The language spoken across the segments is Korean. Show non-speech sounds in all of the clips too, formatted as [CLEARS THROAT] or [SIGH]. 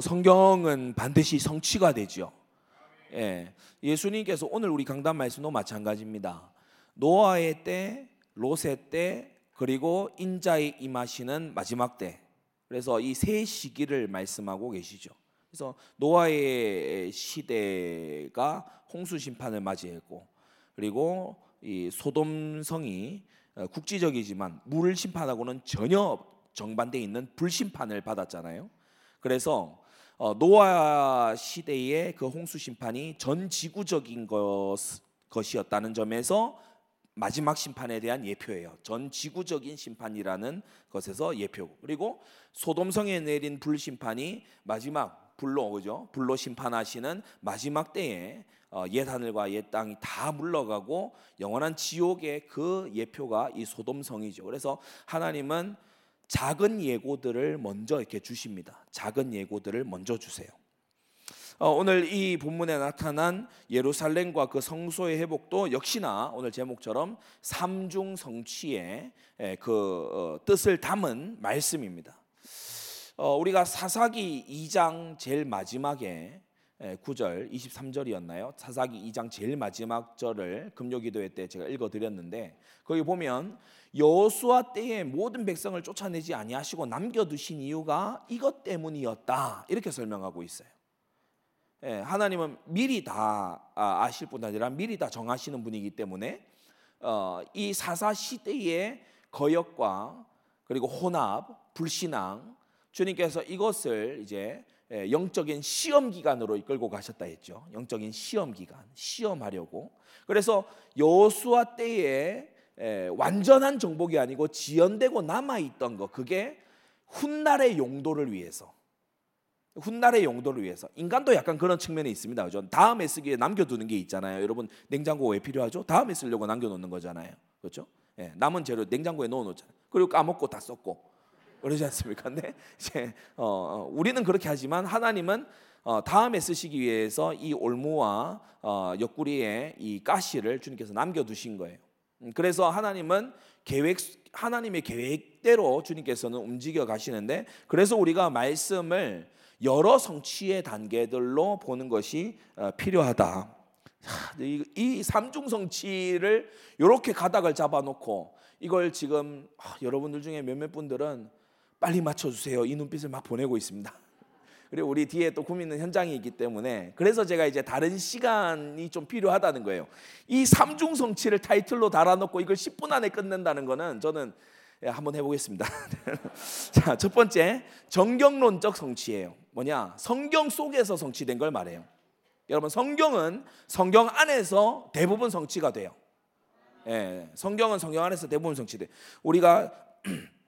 어, 성경은 반드시 성취가 되죠. 예, 예수님께서 오늘 우리 강단 말씀도 마찬가지입니다. 노아의 때, 롯의 때, 그리고 인자의 임하시는 마지막 때. 그래서 이 세 시기를 말씀하고 계시죠. 그래서 노아의 시대가 홍수 심판을 맞이했고, 그리고 이 소돔성이 어, 국지적이지만 물 심판하고는 전혀 정반대 있는 불심판을 받았잖아요. 그래서 어, 노아 시대의 그 홍수 심판이 전 지구적인 것, 것이었다는 점에서 마지막 심판에 대한 예표예요. 전 지구적인 심판이라는 것에서 예표고 그리고 소돔성에 내린 불 심판이 마지막 불로 그죠? 불로 심판하시는 마지막 때에 어, 옛 하늘과 옛 땅이 다 물러가고 영원한 지옥의 그 예표가 이 소돔성이죠. 그래서 하나님은 작은 예고들을 먼저 이렇게 주십니다. 작은 예고들을 먼저 주세요. 어, 오늘 이 본문에 나타난 예루살렘과 그 성소의 회복도 역시나 오늘 제목처럼 삼중 성취의 그 어, 뜻을 담은 말씀입니다. 어, 우리가 사사기 2장 제일 마지막에 9절 23절이었나요? 사사기 2장 제일 마지막 절을 금요기도회 때 제가 읽어 드렸는데 거기 보면 여호수아 때에 모든 백성을 쫓아내지 아니하시고 남겨 두신 이유가 이것 때문이었다. 이렇게 설명하고 있어요. 예, 하나님은 미리 다 아, 아실 뿐 아니라 미리 다 정하시는 분이기 때문에 어, 이 사사 시대의 거역과 그리고 혼합, 불신앙 주님께서 이것을 이제 예, 영적인 시험 기간으로 이끌고 가셨다 했죠. 영적인 시험 기간, 시험하려고. 그래서 여호수아 때에 예, 완전한 정복이 아니고 지연되고 남아 있던 거 그게 훗날의 용도를 위해서 훗날의 용도를 위해서 인간도 약간 그런 측면이 있습니다. 그죠? 다음에 쓰기에 남겨두는 게 있잖아요. 여러분 냉장고 왜 필요하죠? 다음에 쓰려고 남겨놓는 거잖아요. 그렇죠? 예, 남은 재료 냉장고에 넣어놓잖아요. 그리고 까먹고 다 썼고 그러지 않습니까? 근데 [LAUGHS] 이제 어, 어, 우리는 그렇게 하지만 하나님은 어, 다음에 쓰시기 위해서 이 올무와 어, 옆구리에 이 가시를 주님께서 남겨두신 거예요. 음, 그래서 하나님은 계획 하나님의 계획대로 주님께서는 움직여 가시는데 그래서 우리가 말씀을 여러 성취의 단계들로 보는 것이 어, 필요하다. 이 삼중 성취를 이렇게 가닥을 잡아놓고 이걸 지금 아, 여러분들 중에 몇몇 분들은 빨리 맞춰주세요. 이 눈빛을 막 보내고 있습니다. [LAUGHS] 그리고 우리 뒤에 또 고민은 현장이 있기 때문에 그래서 제가 이제 다른 시간이 좀 필요하다는 거예요. 이 삼중 성취를 타이틀로 달아놓고 이걸 10분 안에 끝낸다는 거는 저는 예, 한번 해보겠습니다. [LAUGHS] 자, 첫 번째 정경론적 성취예요. 뭐냐? 성경 속에서 성취된 걸 말해요. 여러분 성경은 성경 안에서 대부분 성취가 돼요. 예, 성경은 성경 안에서 대부분 성취돼. 우리가 [CLEARS THROAT]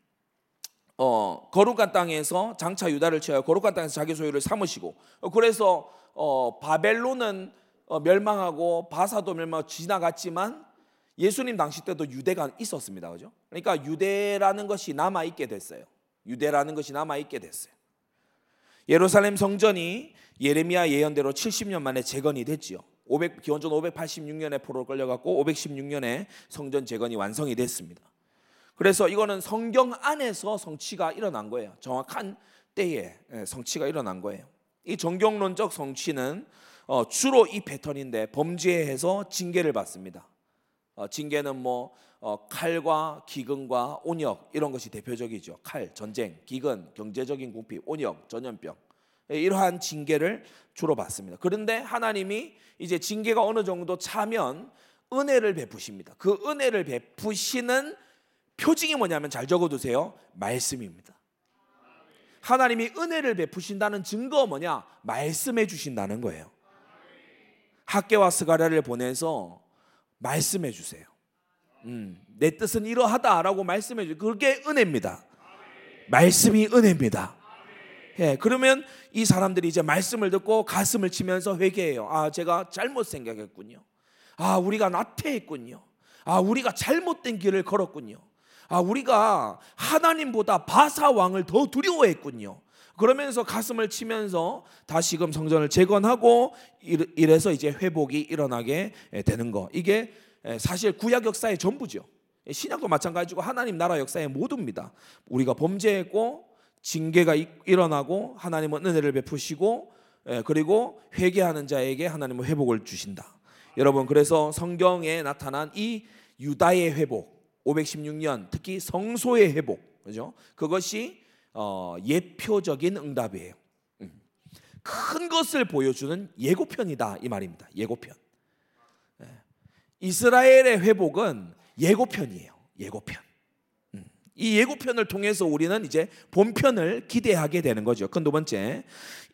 어, 거룩한 땅에서 장차 유다를 취하여 거룩한 땅에서 자기 소유를 삼으시고 어, 그래서 어, 바벨론은 어, 멸망하고 바사도 멸망하고 지나갔지만 예수님 당시 때도 유대가 있었습니다. 그죠? 그러니까 유대라는 것이 남아 있게 됐어요. 유대라는 것이 남아 있게 됐어요. 예루살렘 성전이 예레미야 예언대로 70년 만에 재건이 됐지요. 500 기원전 586년에 포로로 끌려갔고 516년에 성전 재건이 완성이 됐습니다. 그래서 이거는 성경 안에서 성취가 일어난 거예요. 정확한 때에 예, 성취가 일어난 거예요. 이 정경론적 성취는 어, 주로 이 패턴인데 범죄해서 징계를 받습니다. 어, 징계는 뭐 어, 칼과 기근과 온역 이런 것이 대표적이죠. 칼, 전쟁, 기근, 경제적인 궁핍, 온역, 전염병 예, 이러한 징계를 주로 받습니다. 그런데 하나님이 이제 징계가 어느 정도 차면 은혜를 베푸십니다. 그 은혜를 베푸시는 표징이 뭐냐면 잘 적어두세요. 말씀입니다. 하나님이 은혜를 베푸신다는 증거 뭐냐? 말씀해 주신다는 거예요. 학계와 스가랴를 보내서 말씀해 주세요. 음, 내 뜻은 이러하다라고 말씀해 주. 그게 은혜입니다. 말씀이 은혜입니다. 예, 그러면 이 사람들이 이제 말씀을 듣고 가슴을 치면서 회개해요. 아, 제가 잘못 생각했군요. 아, 우리가 나태했군요. 아, 우리가 잘못된 길을 걸었군요. 아, 우리가 하나님보다 바사 왕을 더 두려워했군요. 그러면서 가슴을 치면서 다시금 성전을 재건하고 이래서 이제 회복이 일어나게 되는 거. 이게 사실 구약 역사의 전부죠. 신약도 마찬가지고 하나님 나라 역사의 모두입니다. 우리가 범죄했고 징계가 이- 일어나고 하나님은 은혜를 베푸시고 예, 그리고 회개하는 자에게 하나님은 회복을 주신다. 여러분 그래서 성경에 나타난 이 유다의 회복 516년 특히 성소의 회복 그죠? 그것이 어, 예표적인 응답이에요. 음. 큰 것을 보여주는 예고편이다 이 말입니다. 예고편. 예. 이스라엘의 회복은 예고편이에요. 예고편. 음. 이 예고편을 통해서 우리는 이제 본편을 기대하게 되는 거죠. 그두 번째,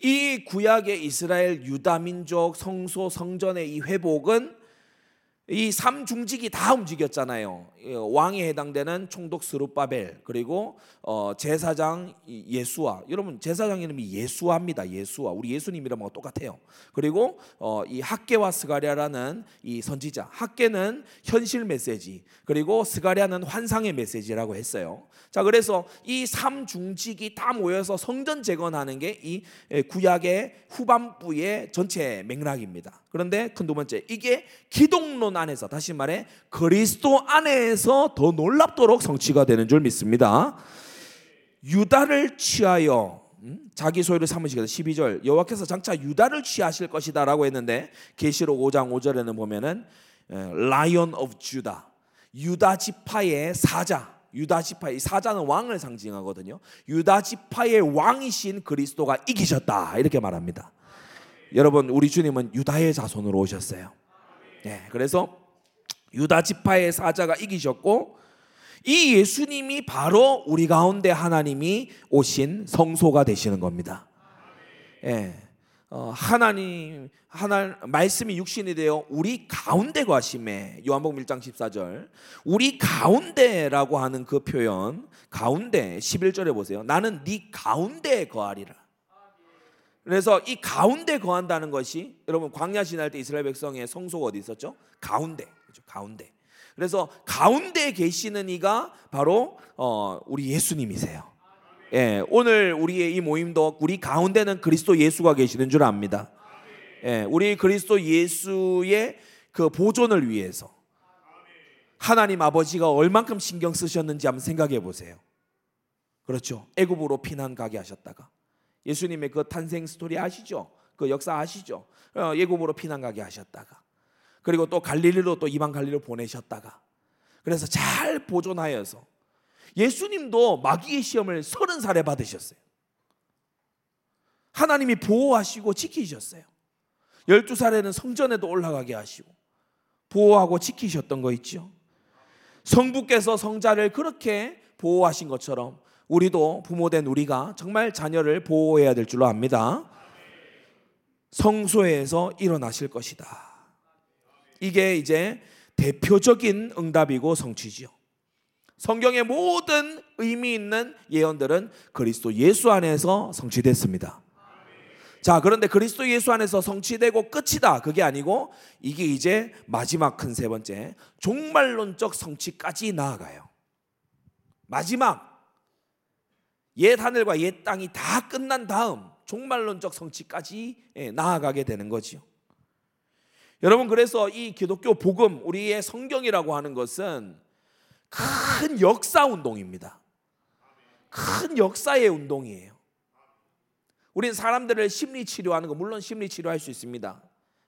이 구약의 이스라엘 유다 민족 성소 성전의 이 회복은 이 삼중직이 다 움직였잖아요. 이 왕에 해당되는 총독 스룹바벨 그리고 어, 제사장 이 예수와 여러분 제사장 이름이 예수와입니다. 예수와 우리 예수님 이름하고 똑같아요. 그리고 어, 이 학계와 스가랴라는 이 선지자 학계는 현실 메시지 그리고 스가랴는 환상의 메시지라고 했어요. 자 그래서 이 삼중직이 다 모여서 성전 재건하는 게 이 구약의 후반부의 전체 맥락입니다. 그런데 큰 두 번째 이게 기독론 안에서 다시 말해 그리스도 안에서 더 놀랍도록 성취가 되는 줄 믿습니다. 유다를 취하여 음? 자기 소유를 삼으시겠다. 12절 여호와께서 장차 유다를 취하실 것이다라고 했는데 계시록 5장 5절에는 보면은 Lion of Judah 유다 지파의 사자 유다 지파의 사자는 왕을 상징하거든요. 유다 지파의 왕이신 그리스도가 이기셨다 이렇게 말합니다. 여러분 우리 주님은 유다의 자손으로 오셨어요. 네, 그래서 유다 지파의 사자가 이기셨고 이 예수님이 바로 우리 가운데 하나님이 오신 성소가 되시는 겁니다. 예. 어, 하나님 하나 말씀이 육신이 되어 우리 가운데 거하심에 요한복음 1장 14절 우리 가운데라고 하는 그 표현 가운데 11절에 보세요. 나는 네 가운데에 거하리라. 그래서 이 가운데 거한다는 것이 여러분 광야 지날 때 이스라엘 백성의 성소가 어디 있었죠? 가운데. 그렇죠? 가운데. 그래서 가운데 계시는 이가 바로 어, 우리 예수님이세요. 예, 오늘 우리의 이 모임도 우리 가운데는 그리스도 예수가 계시는 줄 압니다. 예, 우리 그리스도 예수의 그 보존을 위해서 하나님 아버지가 얼만큼 신경 쓰셨는지 한번 생각해 보세요. 그렇죠. 애굽으로 피난 가게 하셨다가 예수님의 그 탄생 스토리 아시죠? 그 역사 아시죠? 어, 애굽으로 피난 가게 하셨다가 그리고 또 갈릴리로 또 이방 갈릴리로 보내셨다가 그래서 잘 보존하여서 예수님도 마귀의 시험을 서른 살에 받으셨어요. 하나님이 보호하시고 지키셨어요. 열두 살에는 성전에도 올라가게 하시고 보호하고 지키셨던 거 있죠. 성부께서 성자를 그렇게 보호하신 것처럼 우리도 부모된 우리가 정말 자녀를 보호해야 될 줄로 압니다. 성소에서 일어나실 것이다. 이게 이제 대표적인 응답이고 성취지요. 성경의 모든 의미 있는 예언들은 그리스도 예수 안에서 성취됐습니다. 자, 그런데 그리스도 예수 안에서 성취되고 끝이다. 그게 아니고 이게 이제 마지막 큰 세 번째 종말론적 성취까지 나아가요. 마지막 옛 하늘과 옛 땅이 다 끝난 다음 종말론적 성취까지 예, 나아가게 되는 거지요. 여러분 그래서 이 기독교 복음 우리의 성경이라고 하는 것은 큰 역사 운동입니다. 큰 역사의 운동이에요. 우리는 사람들을 심리 치료하는 거 물론 심리 치료할 수 있습니다.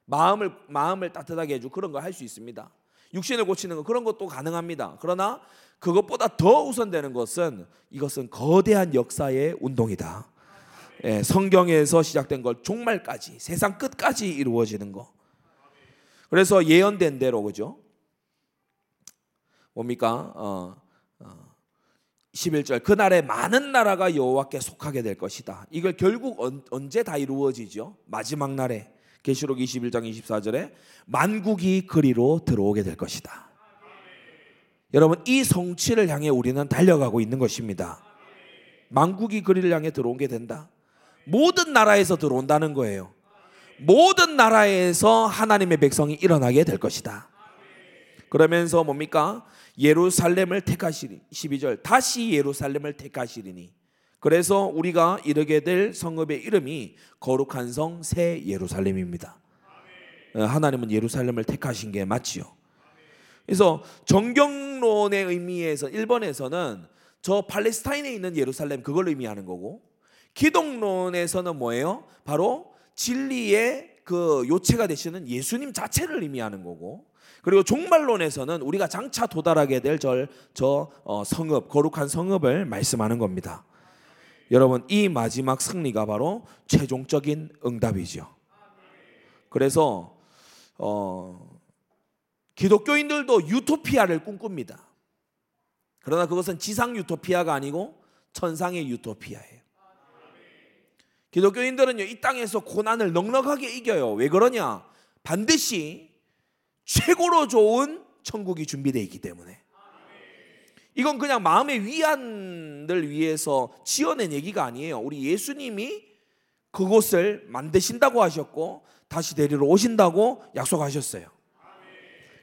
마음을 마음을 따뜻하게 해주고 그런 거 할 수 있습니다. 육신을 고치는 거 그런 것도 가능합니다. 그러나 그것보다 더 우선되는 것은 이것은 거대한 역사의 운동이다. 예, 성경에서 시작된 걸 종말까지 세상 끝까지 이루어지는 거. 그래서 예언된 대로 그죠? 뭡니까? 어, 어, 11절 그날에 많은 나라가 여호와께 속하게 될 것이다. 이걸 결국 언, 언제 다 이루어지죠? 마지막 날에 계시록 21장 24절에 만국이 그리로 들어오게 될 것이다. 여러분 이 성취를 향해 우리는 달려가고 있는 것입니다. 만국이 그리를 향해 들어오게 된다. 모든 나라에서 들어온다는 거예요. 모든 나라에서 하나님의 백성이 일어나게 될 것이다. 그러면서 뭡니까? 예루살렘을 택하시리 12절 다시 예루살렘을 택하시리니 그래서 우리가 이르게 될 성읍의 이름이 거룩한 성 새 예루살렘입니다. 어, 하나님은 예루살렘을 택하신 게 맞지요. 그래서 정경론의 의미에서 일본에서는 저 팔레스타인에 있는 예루살렘 그걸 의미하는 거고 기독론에서는 뭐예요? 바로 진리의 그 요체가 되시는 예수님 자체를 의미하는 거고 그리고 종말론에서는 우리가 장차 도달하게 될저 저, 어, 성읍 거룩한 성읍을 말씀하는 겁니다. 여러분 이 마지막 승리가 바로 최종적인 응답이죠. 그래서 어, 기독교인들도 유토피아를 꿈꿉니다. 그러나 그것은 지상 유토피아가 아니고 천상의 유토피아예요. 기독교인들은요, 이 땅에서 고난을 넉넉하게 이겨요. 왜 그러냐? 반드시 최고로 좋은 천국이 준비되어 있기 때문에. 이건 그냥 마음의 위안을 위해서 지어낸 얘기가 아니에요. 우리 예수님이 그곳을 만드신다고 하셨고, 다시 데리러 오신다고 약속하셨어요.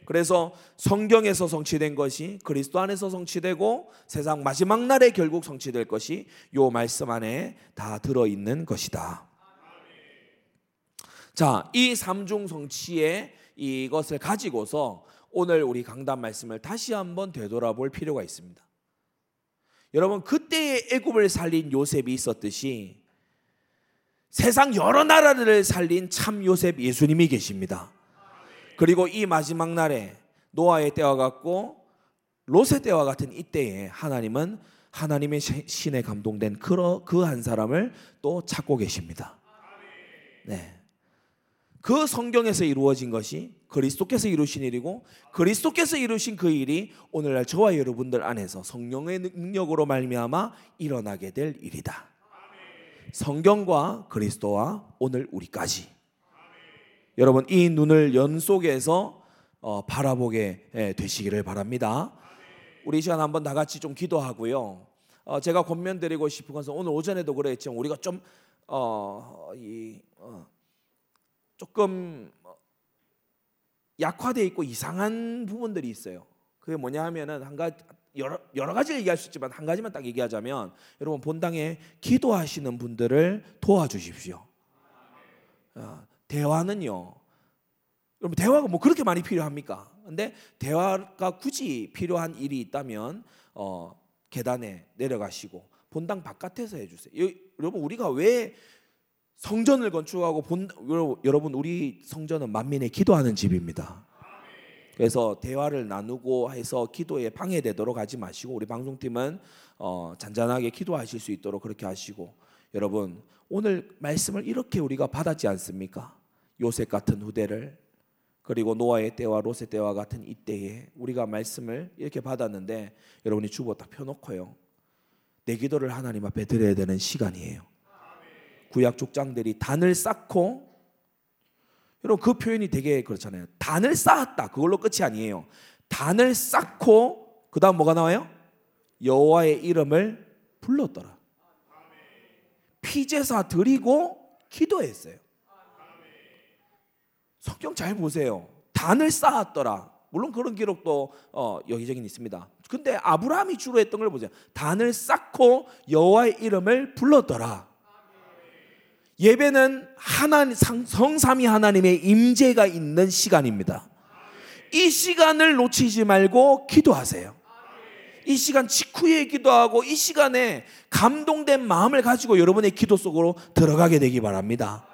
그래서 성경에서 성취된 것이 그리스도 안에서 성취되고 세상 마지막 날에 결국 성취될 것이 요 말씀 안에 다 들어 있는 것이다. 자, 이 삼중 성취의 이것을 가지고서 오늘 우리 강단 말씀을 다시 한번 되돌아볼 필요가 있습니다. 여러분 그때의 애굽을 살린 요셉이 있었듯이 세상 여러 나라를 살린 참 요셉 예수님이 계십니다. 그리고 이 마지막 날에 노아의 때와 같고 롯의 때와 같은 이때에 하나님은 하나님의 신에 감동된 그 한 사람을 또 찾고 계십니다. 네. 그 성경에서 이루어진 것이 그리스도께서 이루신 일이고 그리스도께서 이루신 그 일이 오늘날 저와 여러분들 안에서 성령의 능력으로 말미암아 일어나게 될 일이다. 성경과 그리스도와 오늘 우리까지 여러분 이 눈을 연 속에서 어, 바라보게 예, 되시기를 바랍니다. 우리 시간 한번 다 같이 좀 기도하고요. 어, 제가 권면 드리고 싶은 것은 오늘 오전에도 그랬지만 우리가 좀 어, 이, 어, 조금 약화돼 있고 이상한 부분들이 있어요. 그게 뭐냐 하면은 한 가지 여러, 여러 가지 얘기할 수 있지만 한 가지만 딱 얘기하자면 여러분 본당에 기도하시는 분들을 도와주십시오. 어, 대화는요. 여러분 대화가 뭐 그렇게 많이 필요합니까? 근데 대화가 굳이 필요한 일이 있다면 어, 계단에 내려가시고 본당 바깥에서 해주세요. 여러분 우리가 왜 성전을 건축하고 본, 여러분 우리 성전은 만민의 기도하는 집입니다. 그래서 대화를 나누고 해서 기도에 방해되도록 하지 마시고 우리 방송팀은 어, 잔잔하게 기도하실 수 있도록 그렇게 하시고 여러분 오늘 말씀을 이렇게 우리가 받았지 않습니까? 요셉 같은 후대를 그리고 노아의 때와 롯의 때와 같은 이때에 우리가 말씀을 이렇게 받았는데 여러분이 주보 딱 펴놓고요. 내 기도를 하나님 앞에 드려야 되는 시간이에요. 구약 족장들이 단을 쌓고 여러분 그 표현이 되게 그렇잖아요. 단을 쌓았다. 그걸로 끝이 아니에요. 단을 쌓고 그다음 뭐가 나와요? 여호와의 이름을 불렀더라. 피제사 드리고 기도했어요. 성경 잘 보세요. 단을 쌓았더라. 물론 그런 기록도 어, 여기저기 있습니다. 근데 아브라함이 주로 했던 걸 보세요. 단을 쌓고 여호와의 이름을 불렀더라. 예배는 하나님 성삼위 하나님의 임재가 있는 시간입니다. 이 시간을 놓치지 말고 기도하세요. 이 시간 직후에 기도하고 이 시간에 감동된 마음을 가지고 여러분의 기도 속으로 들어가게 되기 바랍니다.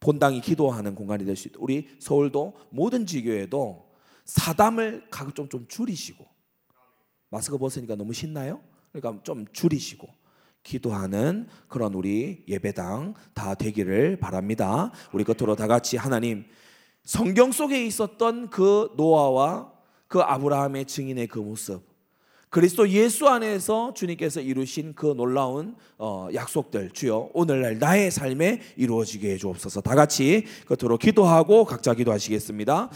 본당이 기도하는 공간이 될 수 있다. 우리 서울도 모든 지교에도 사담을 가급 좀, 좀 줄이시고 마스크 벗으니까 너무 신나요? 그러니까 좀 줄이시고 기도하는 그런 우리 예배당 다 되기를 바랍니다. 우리 겉으로 다 같이 하나님 성경 속에 있었던 그 노아와 그 아브라함의 증인의 그 모습 그리스도 예수 안에서 주님께서 이루신 그 놀라운 어, 약속들 주여 오늘날 나의 삶에 이루어지게 해 주옵소서. 다 같이 겉으로 기도하고 각자 기도하시겠습니다.